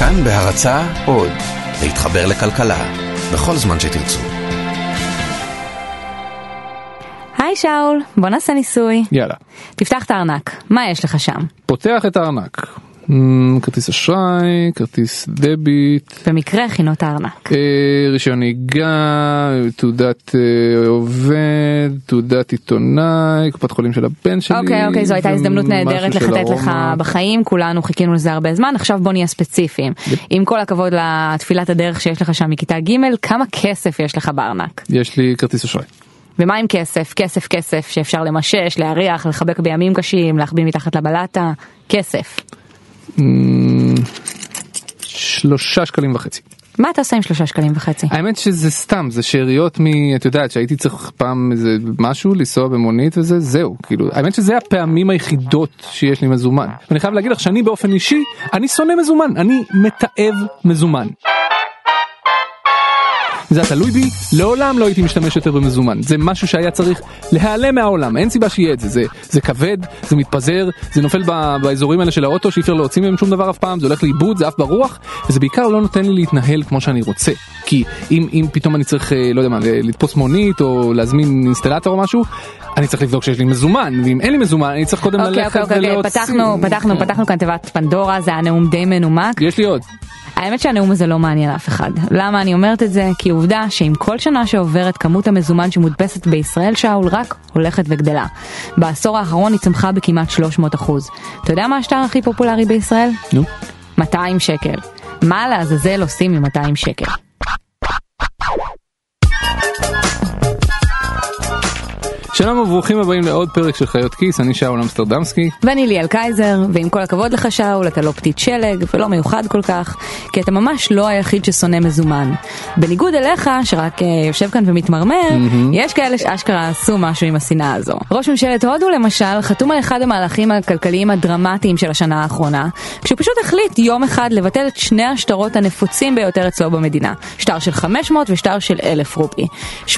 כאן בהרצה עוד, להתחבר לכלכלה, בכל זמן שתרצו. היי שאול, בוא נעשה ניסוי. יאללה. תפתח את הארנק, מה יש לך שם? פותח את הארנק. אמ, כרטיס אשראי, כרטיס דביט, במקרה הכינו את הארנק. אה, רישיון נהיגה, תעודת אה, עובד, תעודת עיתונאי, קופת חולים של הבן שלי. אוקיי, אוקיי, זו הייתה הזדמנות נהדרת לחטט לך. בחיים, כולנו חיכינו לזה הרבה זמן, עכשיו בוא נהיה ספציפיים. עם כל הכבוד לתפילת הדרך שיש לך שם מכיתה ג', כמה כסף יש לך בארנק? יש לי כרטיס אשראי. ומה עם כסף? כסף כסף שאפשר למשש, להריח, לחבק בימים קשים, להחביא מתחת לבלטה, כסף. שלושה שקלים וחצי. מה אתה עושה עם שלושה שקלים וחצי? האמת שזה סתם זה שאריות מ... את יודעת שהייתי צריך פעם איזה משהו לנסוע במונית וזה זהו כאילו האמת שזה הפעמים היחידות שיש לי מזומן. ואני חייב להגיד לך שאני באופן אישי אני שונא מזומן אני מתעב מזומן. זה תלוי בי לעולם לא הייתי משתמש יותר במזומן. זה משהו שהיה צריך להיעלם מהעולם אין סיבה שיהיה את זה. זה זה כבד זה מתפזר זה נופל ב, באזורים האלה של האוטו שאי אפשר להוציא מהם שום דבר אף פעם זה הולך לאיבוד זה עף ברוח וזה בעיקר לא נותן לי להתנהל כמו שאני רוצה כי אם אם פתאום אני צריך אה, לא יודע מה לתפוס מונית או להזמין אינסטלטור או משהו אני צריך לבדוק שיש לי מזומן ואם אין לי מזומן אני צריך קודם אוקיי, ללכת אוקיי, אוקיי, ולהוציא. פתחנו, פתחנו, פתחנו כאן תיבת פנדורה, זה היה נאום די מנומק. יש לי עוד האמת שהנאום הזה לא מעניין אף אחד. למה אני אומרת את זה? כי עובדה שעם כל שנה שעוברת כמות המזומן שמודפסת בישראל שאול רק הולכת וגדלה. בעשור האחרון היא צמחה בכמעט 300 אחוז. אתה יודע מה השטר הכי פופולרי בישראל? נו 200 שקל. מה לעזאזל עושים עם 200 שקל? שלום וברוכים הבאים לעוד פרק של חיות כיס אני שאול אמסטרדמסקי ואני ליאל קייזר, ועם כל הכבוד לך שאול, אתה לא פתית שלג ולא מיוחד כל כך, כי אתה ממש לא היחיד ששונא מזומן. בניגוד אליך, שרק אה, יושב כאן ומתמרמר, יש כאלה שאשכרה עשו משהו עם השנאה הזו. ראש ממשלת הודו למשל, חתום על אחד המהלכים הכלכליים הדרמטיים של השנה האחרונה, כשהוא פשוט החליט יום אחד לבטל את שני השטרות הנפוצים ביותר אצלו במדינה, שטר של 500 ושטר של 1,000 רופי. 85%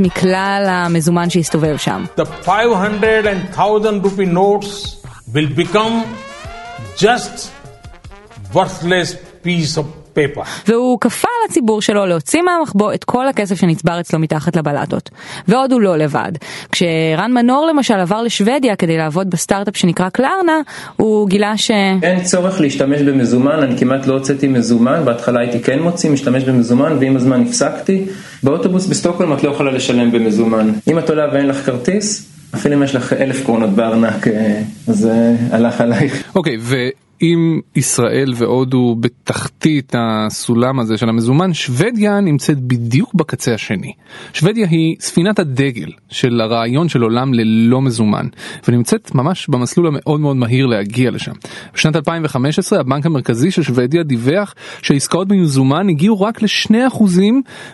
מכלל המזומן שהסתובב שם. the 500 and 1000 rupee notes will become just worthless piece of paper. והוא כפה על הציבור שלו להוציא מהמחבוא את כל הכסף שנצבר אצלו מתחת לבלטות. ועוד הוא לא לבד. כשרן מנור למשל עבר לשוודיה כדי לעבוד בסטארט-אפ שנקרא קלרנה, הוא גילה ש... אין צורך להשתמש במזומן, אני כמעט לא הוצאתי מזומן, בהתחלה הייתי כן מוציא, משתמש במזומן, ועם הזמן הפסקתי. באוטובוס בסטוקהולם את לא יכולה לשלם במזומן. אם את עולה ואין לך כרטיס, אפילו אם יש לך אלף קרונות בארנק, אה, אז זה הלך עלייך. אוקיי, ואם ישראל והודו בתחתית הסולם הזה של המזומן, שוודיה נמצאת בדיוק בקצה השני. שוודיה היא ספינת הדגל של הרעיון של עולם ללא מזומן, ונמצאת ממש במסלול המאוד מאוד מהיר להגיע לשם. בשנת 2015 הבנק המרכזי של שוודיה דיווח שהעסקאות במזומן הגיעו רק ל-2%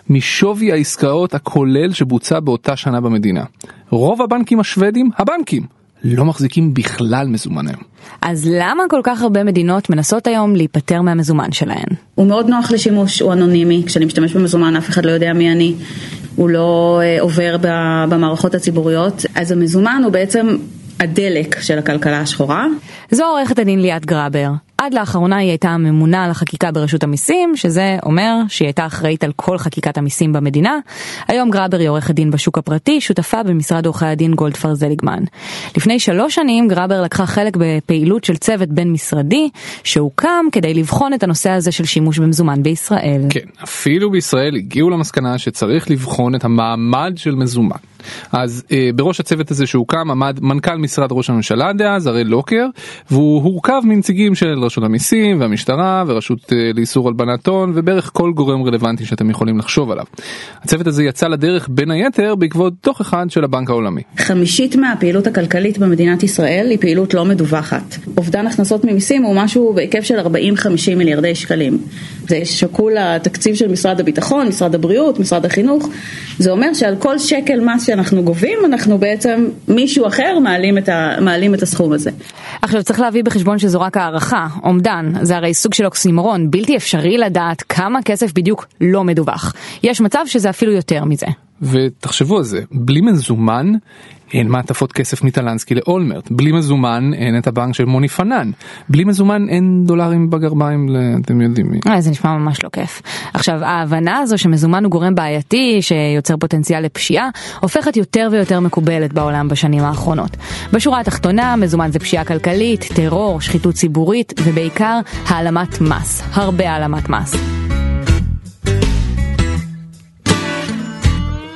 משווי העסקאות הכולל שבוצע באותה שנה במדינה. רוב הבנקים השוודים, הבנקים, לא מחזיקים בכלל מזומן היום. אז למה כל כך הרבה מדינות מנסות היום להיפטר מהמזומן שלהן? הוא מאוד נוח לשימוש, הוא אנונימי, כשאני משתמש במזומן אף אחד לא יודע מי אני, הוא לא אה, עובר ב- במערכות הציבוריות, אז המזומן הוא בעצם הדלק של הכלכלה השחורה. זו עורכת הדין ליאת גראבר. עד לאחרונה היא הייתה הממונה על החקיקה ברשות המיסים, שזה אומר שהיא הייתה אחראית על כל חקיקת המיסים במדינה. היום גראבר היא עורכת דין בשוק הפרטי, שותפה במשרד עורכי הדין גולדפר זליגמן. לפני שלוש שנים גראבר לקחה חלק בפעילות של צוות בין משרדי, שהוקם כדי לבחון את הנושא הזה של שימוש במזומן בישראל. כן, אפילו בישראל הגיעו למסקנה שצריך לבחון את המעמד של מזומן. אז אה, בראש הצוות הזה שהוקם עמד מנכ"ל משרד ראש הממשלה דאז, הראל לוקר, והוא הורכב מנציגים של רשות המיסים והמשטרה ורשות אה, לאיסור הלבנת הון ובערך כל גורם רלוונטי שאתם יכולים לחשוב עליו. הצוות הזה יצא לדרך בין היתר בעקבות דוח אחד של הבנק העולמי. חמישית מהפעילות הכלכלית במדינת ישראל היא פעילות לא מדווחת. אובדן הכנסות ממיסים הוא משהו בהיקף של 40-50 מיליארדי שקלים. זה שקול התקציב של משרד הביטחון, משרד הבריאות, משרד החינוך. זה אומר שעל כל שקל מס שאנחנו גובים, אנחנו בעצם מישהו אחר מעלים את, ה, מעלים את הסכום הזה. עכשיו צריך להביא בחשבון שזו רק הערכה, אומדן, זה הרי סוג של אוקסימורון, בלתי אפשרי לדעת כמה כסף בדיוק לא מדווח. יש מצב שזה אפילו יותר מזה. ותחשבו על זה, בלי מזומן מעטפות כסף מטלנסקי לאולמרט, בלי מזומן אין את הבנק של מוני פנן, בלי מזומן אין דולרים בגרביים, אתם יודעים מי. אה, זה נשמע ממש לא כיף. עכשיו, ההבנה הזו שמזומן הוא גורם בעייתי, שיוצר פוטנציאל לפשיעה, הופכת יותר ויותר מקובלת בעולם בשנים האחרונות. בשורה התחתונה, מזומן זה פשיעה כלכלית, טרור, שחיתות ציבורית, ובעיקר העלמת מס. הרבה העלמת מס.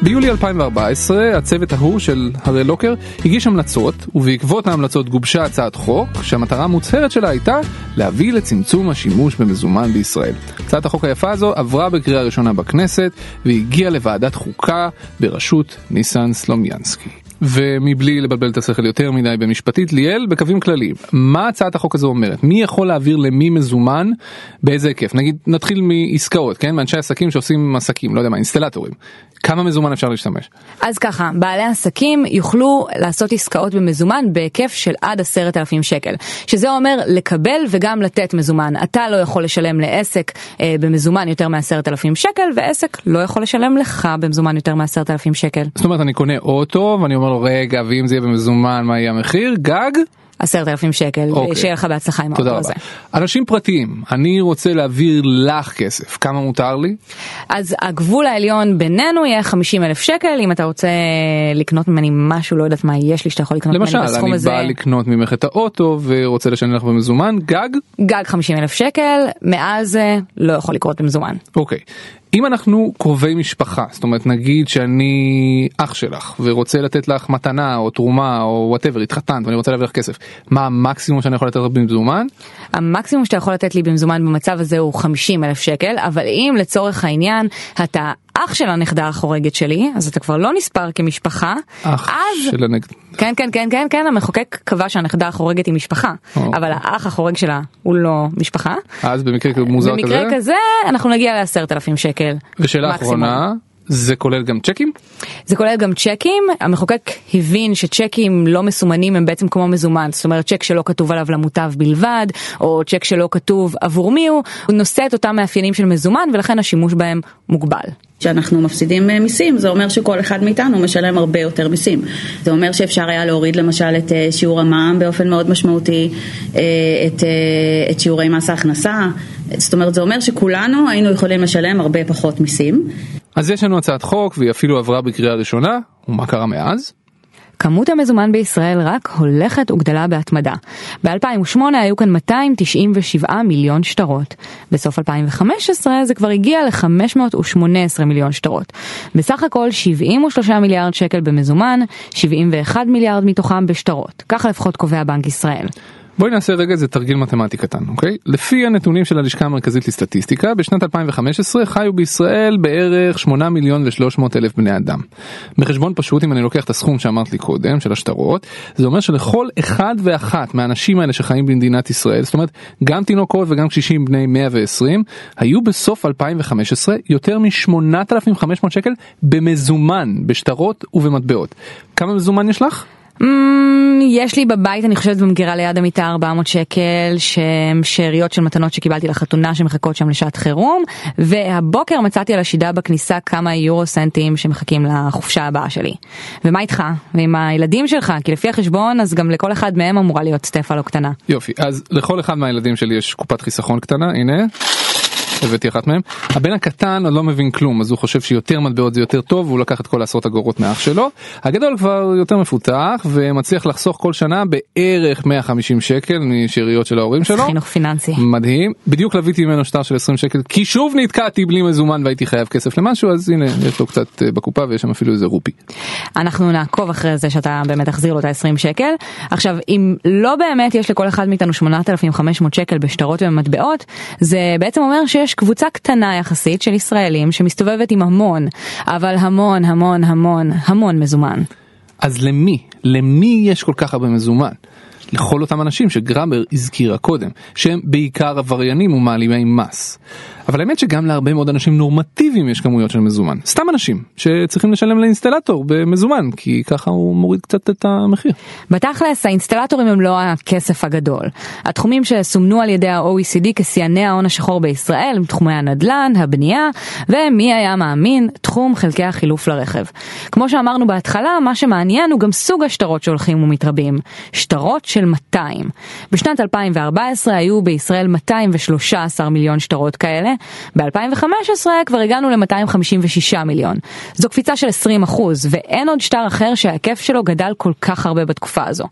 ביולי 2014 הצוות ההוא של הראל לוקר הגיש המלצות ובעקבות ההמלצות גובשה הצעת חוק שהמטרה המוצהרת שלה הייתה להביא לצמצום השימוש במזומן בישראל. הצעת החוק היפה הזו עברה בקריאה ראשונה בכנסת והגיעה לוועדת חוקה בראשות ניסן סלומיאנסקי. ומבלי לבלבל את השכל יותר מדי במשפטית, ליאל, בקווים כלליים, מה הצעת החוק הזו אומרת? מי יכול להעביר למי מזומן, באיזה היקף? נגיד, נתחיל מעסקאות, כן? מאנשי עסקים שעושים עסקים, לא יודע מה, אינסטלטורים. כמה מזומן אפשר להשתמש? אז ככה, בעלי עסקים יוכלו לעשות עסקאות במזומן בהיקף של עד עשרת אלפים שקל, שזה אומר לקבל וגם לתת מזומן. אתה לא יכול לשלם לעסק אה, במזומן יותר מעשרת אלפים שקל, ועסק לא יכול לשלם לך במזומן יותר מעשרת אלפים שקל. זאת אומרת, אני קונה אוטו ואני אומר לו, רגע, ואם זה יהיה במזומן, מה יהיה המחיר? גג? עשרת אלפים שקל, אוקיי. שיהיה לך בהצלחה עם האוטו. הזה. אנשים פרטיים, אני רוצה להעביר לך כסף, כמה מותר לי? אז הגבול העליון בינינו יהיה 50 אלף שקל, אם אתה רוצה לקנות ממני משהו, לא יודעת מה יש לי שאתה יכול לקנות ממני למשל, בסכום אני הזה. בא לקנות ממך את האוטו ורוצה לשלם לך במזומן, גג? גג 50 אלף שקל, זה לא יכול לקרות במזומן. אוקיי. אם אנחנו קרובי משפחה, זאת אומרת נגיד שאני אח שלך ורוצה לתת לך מתנה או תרומה או whatever, התחתנת ואני רוצה להעביר לך כסף, מה המקסימום שאני יכול לתת לך במזומן? המקסימום שאתה יכול לתת לי במזומן במצב הזה הוא 50 אלף שקל, אבל אם לצורך העניין אתה אח של הנכדה החורגת שלי, אז אתה כבר לא נספר כמשפחה, אח אז... של הנגד. כן כן כן כן כן המחוקק קבע שהנכדה החורגת היא משפחה או. אבל האח החורג שלה הוא לא משפחה. אז במקרה מוזר במקרה כזה? כזה אנחנו נגיע לעשרת אלפים שקל. ושאלה מקסימום. אחרונה, זה כולל גם צ'קים? זה כולל גם צ'קים, המחוקק הבין שצ'קים לא מסומנים הם בעצם כמו מזומן, זאת אומרת צ'ק שלא כתוב עליו למוטב בלבד, או צ'ק שלא כתוב עבור מי הוא, הוא נושא את אותם מאפיינים של מזומן ולכן השימוש בהם מוגבל. כשאנחנו מפסידים אה, מיסים, זה אומר שכל אחד מאיתנו משלם הרבה יותר מיסים. זה אומר שאפשר היה להוריד למשל את אה, שיעור המע"מ באופן מאוד משמעותי, אה, את, את שיעורי מס ההכנסה, זאת אומרת זה אומר שכולנו היינו יכולים לשלם הרבה פחות מיסים. אז יש לנו הצעת חוק והיא אפילו עברה בקריאה ראשונה, ומה קרה מאז? כמות המזומן בישראל רק הולכת וגדלה בהתמדה. ב-2008 היו כאן 297 מיליון שטרות. בסוף 2015 זה כבר הגיע ל-518 מיליון שטרות. בסך הכל 73 מיליארד שקל במזומן, 71 מיליארד מתוכם בשטרות. ככה לפחות קובע בנק ישראל. בואי נעשה רגע איזה תרגיל מתמטי קטן, אוקיי? לפי הנתונים של הלשכה המרכזית לסטטיסטיקה, בשנת 2015 חיו בישראל בערך 8 מיליון ו-300 אלף בני אדם. בחשבון פשוט, אם אני לוקח את הסכום שאמרת לי קודם, של השטרות, זה אומר שלכל אחד ואחת מהאנשים האלה שחיים במדינת ישראל, זאת אומרת, גם תינוקות וגם קשישים בני 120, היו בסוף 2015 יותר מ-8,500 שקל במזומן, בשטרות ובמטבעות. כמה מזומן יש לך? Mm, יש לי בבית, אני חושבת במגירה ליד המיטה 400 שקל, שהם שאריות של מתנות שקיבלתי לחתונה שמחכות שם לשעת חירום, והבוקר מצאתי על השידה בכניסה כמה יורו סנטים שמחכים לחופשה הבאה שלי. ומה איתך? ועם הילדים שלך? כי לפי החשבון, אז גם לכל אחד מהם אמורה להיות סטפה לא קטנה. יופי, אז לכל אחד מהילדים שלי יש קופת חיסכון קטנה, הנה. הבאתי אחת מהם. הבן הקטן עוד לא מבין כלום אז הוא חושב שיותר מטבעות זה יותר טוב והוא לקח את כל העשרות אגורות מאח שלו. הגדול כבר יותר מפותח ומצליח לחסוך כל שנה בערך 150 שקל משאריות של ההורים שלו. חינוך פיננסי. מדהים. בדיוק לוויתי ממנו שטר של 20 שקל כי שוב נתקעתי בלי מזומן והייתי חייב כסף למשהו אז הנה יש לו קצת אה, בקופה ויש שם אפילו איזה רופי. אנחנו נעקוב אחרי זה שאתה באמת תחזיר לו את ה-20 שקל. עכשיו, אם לא באמת יש לכל אחד מאיתנו 8,500 שקל בשטרות ומטבעות, זה בעצם אומר שיש קבוצה קטנה יחסית של ישראלים שמסתובבת עם המון, אבל המון המון המון המון מזומן. אז למי? למי יש כל כך הרבה מזומן? לכל אותם אנשים שגראבר הזכירה קודם, שהם בעיקר עבריינים ומעלימי מס. אבל האמת שגם להרבה מאוד אנשים נורמטיביים יש כמויות של מזומן. סתם אנשים שצריכים לשלם לאינסטלטור במזומן, כי ככה הוא מוריד קצת את המחיר. בתכלס, האינסטלטורים הם לא הכסף הגדול. התחומים שסומנו על ידי ה-OECD כשיאני ההון השחור בישראל הם תחומי הנדל"ן, הבנייה, ומי היה מאמין, תחום חלקי החילוף לרכב. כמו שאמרנו בהתחלה, מה שמעניין הוא גם סוג השטרות שהולכים ומתרבים. שטרות של 200. בשנת 2014 היו בישראל 213 מיליון שטרות כאלה, ב-2015 כבר הגענו ל-256 מיליון. זו קפיצה של 20 אחוז, ואין עוד שטר אחר שההיקף שלו גדל כל כך הרבה בתקופה הזו.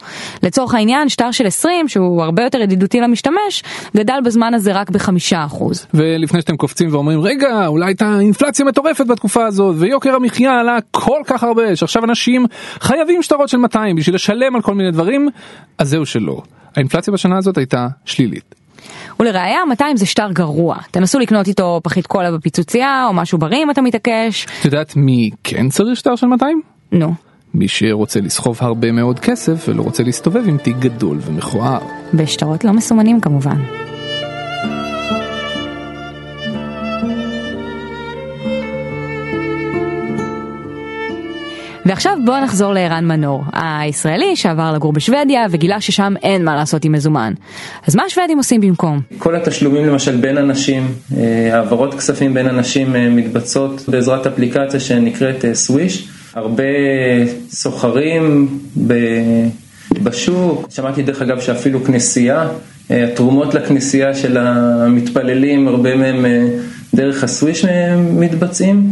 לצורך העניין, שטר של 20, שהוא הרבה יותר ידידותי למשתמש, גדל בזמן הזה רק בחמישה אחוז. ולפני שאתם קופצים ואומרים, רגע, אולי הייתה אינפלציה מטורפת בתקופה הזאת, ויוקר המחיה עלה כל כך הרבה, שעכשיו אנשים חייבים שטרות של 200 בשביל לשלם על כל מיני דברים, אז זהו שלא. האינפלציה בשנה הזאת הייתה שלילית. ולראיה 200 זה שטר גרוע, תנסו לקנות איתו פחית קולה בפיצוצייה או משהו בריא אם אתה מתעקש. את יודעת מי כן צריך שטר של 200? נו. מי שרוצה לסחוב הרבה מאוד כסף ולא רוצה להסתובב עם תיק גדול ומכוער. בשטרות לא מסומנים כמובן. ועכשיו בואו נחזור לערן מנור, הישראלי שעבר לגור בשוודיה וגילה ששם אין מה לעשות עם מזומן. אז מה השוודים עושים במקום? כל התשלומים למשל בין אנשים, אה, העברות כספים בין אנשים אה, מתבצעות בעזרת אפליקציה שנקראת סוויש. אה, הרבה סוחרים בשוק, שמעתי דרך אגב שאפילו כנסייה, התרומות לכנסייה של המתפללים, הרבה מהם דרך הסוויש מתבצעים.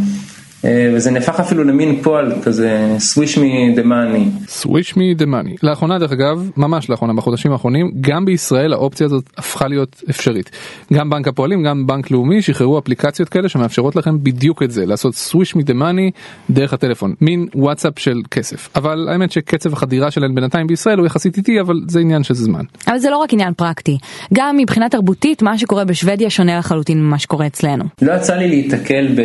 אה, וזה נהפך אפילו למין פועל כזה swish me the money. swish me the money. לאחרונה דרך אגב, ממש לאחרונה בחודשים האחרונים, גם בישראל האופציה הזאת הפכה להיות אפשרית. גם בנק הפועלים, גם בנק לאומי שחררו אפליקציות כאלה שמאפשרות לכם בדיוק את זה, לעשות swish me the money דרך הטלפון, מין וואטסאפ של כסף. אבל האמת שקצב החדירה שלהן בינתיים בישראל הוא יחסית איטי, אבל זה עניין של זמן. אבל זה לא רק עניין פרקטי, גם מבחינה תרבותית מה שקורה בשוודיה שונה לחלוטין ממה שקורה אצלנו. לא יצא לי להיתקל ב...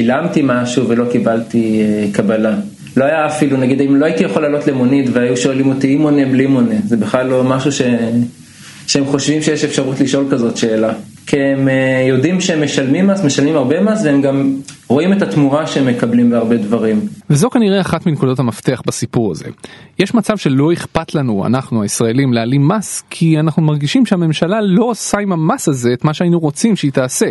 ששילמתי משהו ולא קיבלתי אה, קבלה. לא היה אפילו, נגיד, אם לא הייתי יכול לעלות למונית והיו שואלים אותי עם מונה, בלי מונה, זה בכלל לא משהו ש... שהם חושבים שיש אפשרות לשאול כזאת שאלה. כי הם אה, יודעים שהם משלמים מס, משלמים הרבה מס, והם גם רואים את התמורה שהם מקבלים בהרבה דברים. וזו כנראה אחת מנקודות המפתח בסיפור הזה. יש מצב שלא אכפת לנו, אנחנו הישראלים, להעלים מס, כי אנחנו מרגישים שהממשלה לא עושה עם המס הזה את מה שהיינו רוצים שהיא תעשה.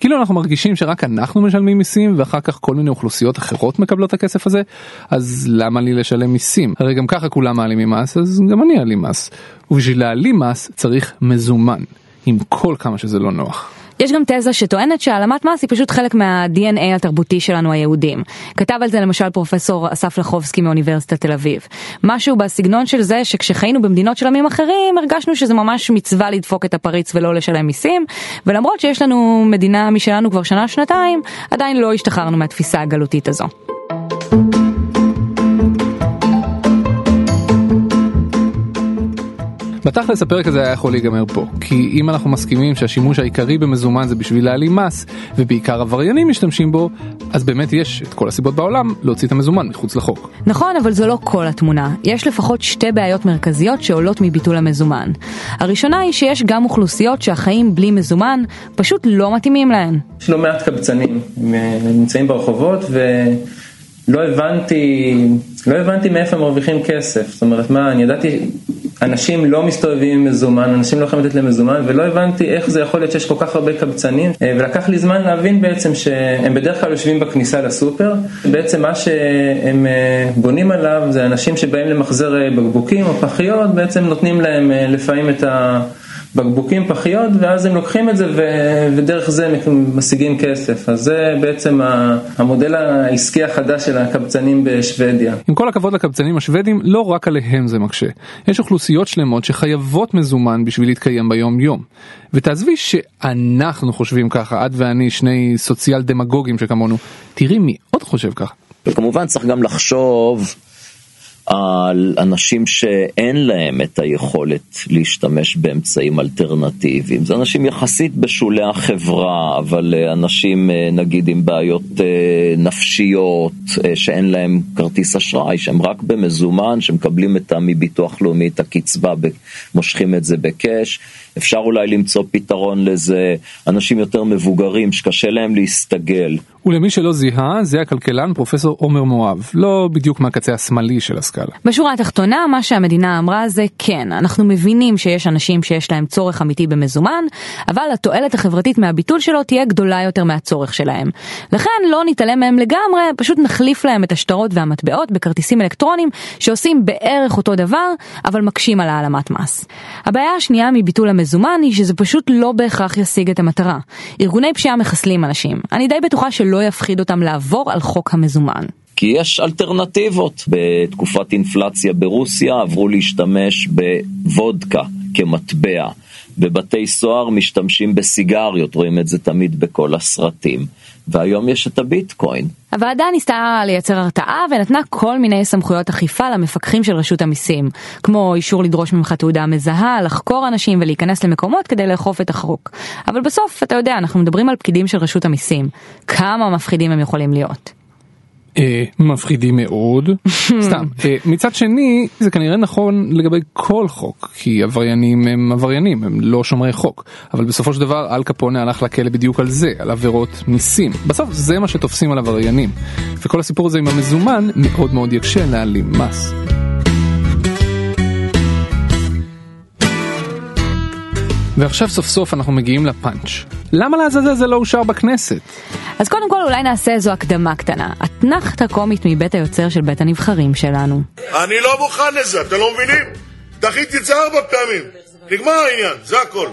כאילו אנחנו מרגישים שרק אנחנו משלמים מיסים, ואחר כך כל מיני אוכלוסיות אחרות מקבלות את הכסף הזה, אז למה לי לשלם מיסים? הרי גם ככה כולם מעלימים מס, אז גם אני אעלים מס. ובשביל להעלים מס צריך מזומן. עם כל כמה שזה לא נוח. יש גם תזה שטוענת שהעלמת מס היא פשוט חלק מה-DNA התרבותי שלנו היהודים. כתב על זה למשל פרופסור אסף לחובסקי מאוניברסיטת תל אביב. משהו בסגנון של זה שכשחיינו במדינות של עמים אחרים הרגשנו שזה ממש מצווה לדפוק את הפריץ ולא לשלם מיסים, ולמרות שיש לנו מדינה משלנו כבר שנה שנתיים, עדיין לא השתחררנו מהתפיסה הגלותית הזו. בתכלס הפרק הזה היה יכול להיגמר פה, כי אם אנחנו מסכימים שהשימוש העיקרי במזומן זה בשביל להעלים מס, ובעיקר עבריינים משתמשים בו, אז באמת יש את כל הסיבות בעולם להוציא את המזומן מחוץ לחוק. נכון, אבל זו לא כל התמונה. יש לפחות שתי בעיות מרכזיות שעולות מביטול המזומן. הראשונה היא שיש גם אוכלוסיות שהחיים בלי מזומן פשוט לא מתאימים להן. יש לא מעט קבצנים, הם נמצאים ברחובות ו... לא הבנתי, לא הבנתי מאיפה הם מרוויחים כסף, זאת אומרת מה, אני ידעתי, אנשים לא מסתובבים עם מזומן, אנשים לא יכולים לתת להם מזומן, ולא הבנתי איך זה יכול להיות שיש כל כך הרבה קבצנים, אה, ולקח לי זמן להבין בעצם שהם בדרך כלל יושבים בכניסה לסופר, בעצם מה שהם אה, בונים עליו זה אנשים שבאים למחזר אה, בקבוקים או פחיות, בעצם נותנים להם לפעמים את ה... בקבוקים, פחיות, ואז הם לוקחים את זה ו- ודרך זה הם משיגים כסף. אז זה בעצם המודל העסקי החדש של הקבצנים בשוודיה. עם כל הכבוד לקבצנים השוודים, לא רק עליהם זה מקשה. יש אוכלוסיות שלמות שחייבות מזומן בשביל להתקיים ביום יום. ותעזבי שאנחנו חושבים ככה, את ואני, שני סוציאל דמגוגים שכמונו, תראי מי עוד חושב ככה. וכמובן צריך גם לחשוב על אנשים שאין להם את היכולת להשתמש באמצעים אלטרנטיביים. זה אנשים יחסית בשולי החברה, אבל אה, אנשים אה, נגיד עם בעיות אה, נפשיות, שאין להם כרטיס אשראי, שהם רק במזומן, שמקבלים את מביטוח לאומי את הקצבה, מושכים את זה בקאש. אפשר אולי למצוא פתרון לזה, אנשים יותר מבוגרים שקשה להם להסתגל. ולמי שלא זיהה, זה הכלכלן פרופסור עומר מואב, לא בדיוק מהקצה השמאלי של הסקאלה. בשורה התחתונה, מה שהמדינה אמרה זה כן, אנחנו מבינים שיש אנשים שיש להם צורך אמיתי במזומן, אבל התועלת החברתית מהביטול שלו תהיה גדולה יותר מהצורך שלהם. לכן לא נתעלם מהם לגמרי, פשוט נחליף להם את השטרות והמטבעות בכרטיסים אלקטרונים שעושים בערך אותו דבר, אבל מקשים על העלמת מס. הבעיה השנייה מביטול המזומן היא שזה פשוט לא בהכרח ישיג את המטרה. ארגוני פשיעה מחסלים אנשים. אני די בטוחה שלא יפחיד אותם לעבור על חוק המזומן. כי יש אלטרנטיבות. בתקופת אינפלציה ברוסיה עברו להשתמש בוודקה כמטבע. בבתי סוהר משתמשים בסיגריות, רואים את זה תמיד בכל הסרטים. והיום יש את הביטקוין. הוועדה ניסתה לייצר הרתעה ונתנה כל מיני סמכויות אכיפה למפקחים של רשות המיסים, כמו אישור לדרוש ממך תעודה מזהה, לחקור אנשים ולהיכנס למקומות כדי לאכוף את החוק. אבל בסוף, אתה יודע, אנחנו מדברים על פקידים של רשות המיסים. כמה מפחידים הם יכולים להיות. אה, מפחידים מאוד, סתם. אה, מצד שני, זה כנראה נכון לגבי כל חוק, כי עבריינים הם עבריינים, הם לא שומרי חוק. אבל בסופו של דבר, אל קפונה הלך לכלא בדיוק על זה, על עבירות מיסים. בסוף זה מה שתופסים על עבריינים. וכל הסיפור הזה עם המזומן מאוד מאוד יקשה להעלים מס. ועכשיו סוף סוף אנחנו מגיעים לפאנץ'. למה לעזאזל זה לא אושר בכנסת? אז קודם כל אולי נעשה איזו הקדמה קטנה. אתנחתא קומית מבית היוצר של בית הנבחרים שלנו. אני לא מוכן לזה, אתם לא מבינים? דחיתי את זה ארבע פעמים. נגמר העניין, זה הכל.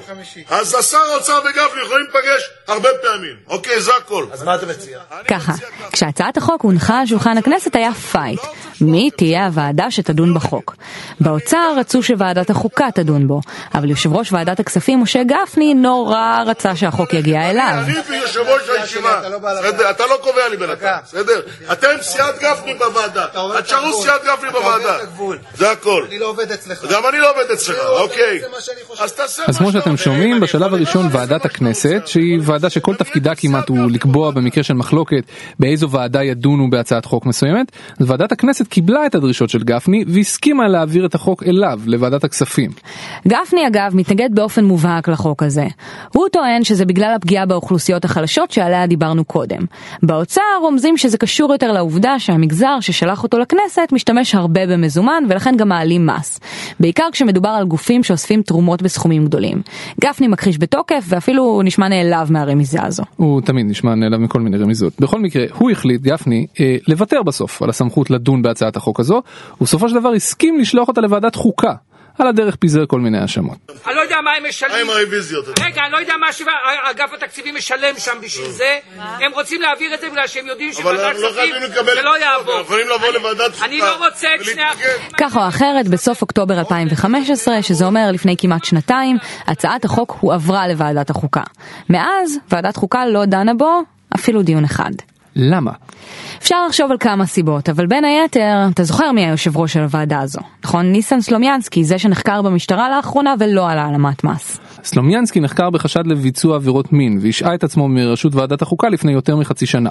אז השר האוצר וגפני יכולים להיפגש הרבה פעמים. אוקיי, זה הכל. אז מה אתה מציע? ככה, כשהצעת החוק הונחה על שולחן הכנסת היה fight. מי תהיה הוועדה שתדון בחוק? באוצר רצו שוועדת החוקה תדון בו, אבל יושב ראש ועדת הכספים משה גפני נורא רצה שהחוק יגיע אליו. אני יושב ראש הישיבה, אתה לא קובע לי בינתיים, בסדר? אתם סיעת גפני בוועדה, תשארו סיעת גפני בוועדה. זה הכל. אני לא עובד אצלך. גם אני לא עובד אצלך, אוקיי. אז כמו שאתם שומעים, בשלב הראשון ועדת הכנסת, שהיא ועדה שכל תפקידה כמעט הוא לקבוע במקרה של מחלוקת באיזו ועדה ידונו בהצעת חוק מסוימת, אז ועדת הכנסת קיבלה את הדרישות של גפני והסכימה להעביר את החוק אליו, לוועדת הכספים. גפני אגב מתנגד באופן מובהק לחוק הזה. הוא טוען שזה בגלל הפגיעה באוכלוסיות החלשות שעליה דיברנו קודם. באוצר רומזים שזה קשור יותר לעובדה שהמגזר ששלח אותו לכנסת משתמש הרבה במזומן ולכן גם מעלים מס. בעיקר כשמדובר על גופים שאוספים תרומות בסכומים גדולים. גפני מכחיש בתוקף ואפילו נשמע נעלב מהרמיזה הזו. הוא תמיד נשמע נעלב מכל מיני רמיזות. בכל מקרה, הוא החליט, גפני, אה, לוותר בסוף על הסמכות לדון בהצעת החוק הזו, ובסופו של דבר הסכים לשלוח אותה לוועדת חוקה. על הדרך פיזר כל מיני האשמות. אני לא יודע מה הם משלמים. מה עם הרוויזיות? רגע, אני לא יודע מה שאגף התקציבים משלם שם בשביל זה. הם רוצים להעביר את זה בגלל שהם יודעים שוועדת לא כספים זה לא יעבור. יכולים לבוא לוועדת חוקה. אני לא רוצה את שני... כך או אחרת, בסוף אוקטובר 2015, שזה אומר לפני כמעט שנתיים, הצעת החוק הועברה לוועדת החוקה. מאז, ועדת חוקה לא דנה בו אפילו דיון אחד. למה? אפשר לחשוב על כמה סיבות, אבל בין היתר, אתה זוכר מי היושב ראש של הוועדה הזו, נכון? ניסן סלומיאנסקי, זה שנחקר במשטרה לאחרונה ולא על העלמת מס. סלומיאנסקי נחקר בחשד לביצוע עבירות מין והשעה את עצמו מראשות ועדת החוקה לפני יותר מחצי שנה.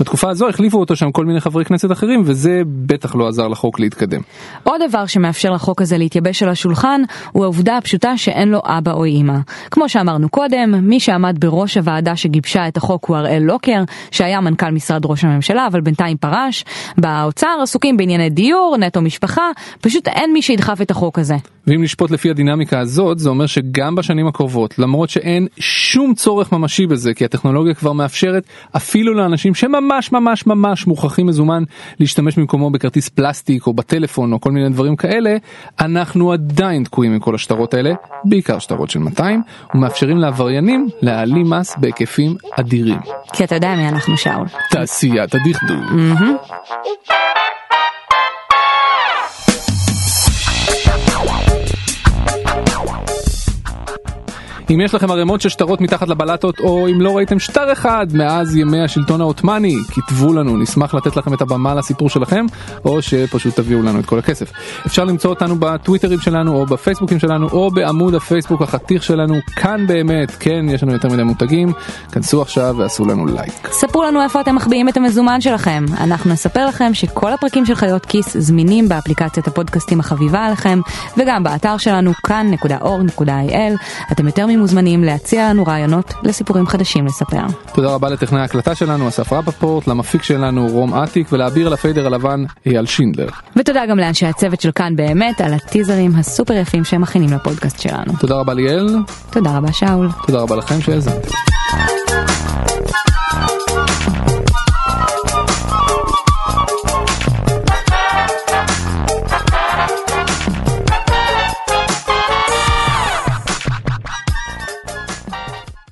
בתקופה הזו החליפו אותו שם כל מיני חברי כנסת אחרים וזה בטח לא עזר לחוק להתקדם. עוד דבר שמאפשר לחוק הזה להתייבש על השולחן הוא העובדה הפשוטה שאין לו אבא או אימא. כמו שאמרנו קודם, מי שעמד בראש הוועדה שגיבשה את החוק הוא הראל לוקר, שהיה מנכ"ל משרד ראש הממשלה אבל בינתיים פרש. באוצר עסוקים בענייני דיור, נטו משפחה, פשוט אין מי שידחף את החוק הזה. ואם לשפוט לפי הדינמיקה הזאת, זה אומר שגם בשנים הקרובות, למרות שאין שום צורך ממשי בזה, כי הטכנולוגיה כבר מאפשרת אפילו לאנשים שממש ממש ממש מוכרחים מזומן להשתמש במקומו בכרטיס פלסטיק או בטלפון או כל מיני דברים כאלה, אנחנו עדיין תקועים עם כל השטרות האלה, בעיקר שטרות של 200, ומאפשרים לעבריינים להעלים מס בהיקפים אדירים. כי אתה יודע מי אנחנו שאול. תעשיית הדכדוך. אם יש לכם ערימות של שטרות מתחת לבלטות, או אם לא ראיתם שטר אחד מאז ימי השלטון העות'מאני, כתבו לנו, נשמח לתת לכם את הבמה לסיפור שלכם, או שפשוט תביאו לנו את כל הכסף. אפשר למצוא אותנו בטוויטרים שלנו, או בפייסבוקים שלנו, או בעמוד הפייסבוק החתיך שלנו, כאן באמת, כן, יש לנו יותר מדי מותגים, כנסו עכשיו ועשו לנו לייק. ספרו לנו איפה אתם מחביאים את המזומן שלכם. אנחנו נספר לכם שכל הפרקים של חיות כיס זמינים באפליקציית הפודקאסטים החביבה עליכם, וגם באתר שלנו כאן.org.il. אתם יותר ממוזמנים להציע לנו רעיונות לסיפורים חדשים לספר. תודה רבה לטכנאי ההקלטה שלנו, אסף רפפורט, למפיק שלנו רום אטיק, ולאביר לפיידר הלבן אייל שינדלר. ותודה גם לאנשי הצוות של כאן באמת על הטיזרים הסופר יפים שהם מכינים לפודקאסט שלנו. תודה רבה ליאל, תודה רבה שאול. תודה רבה לכם שהאזנתם.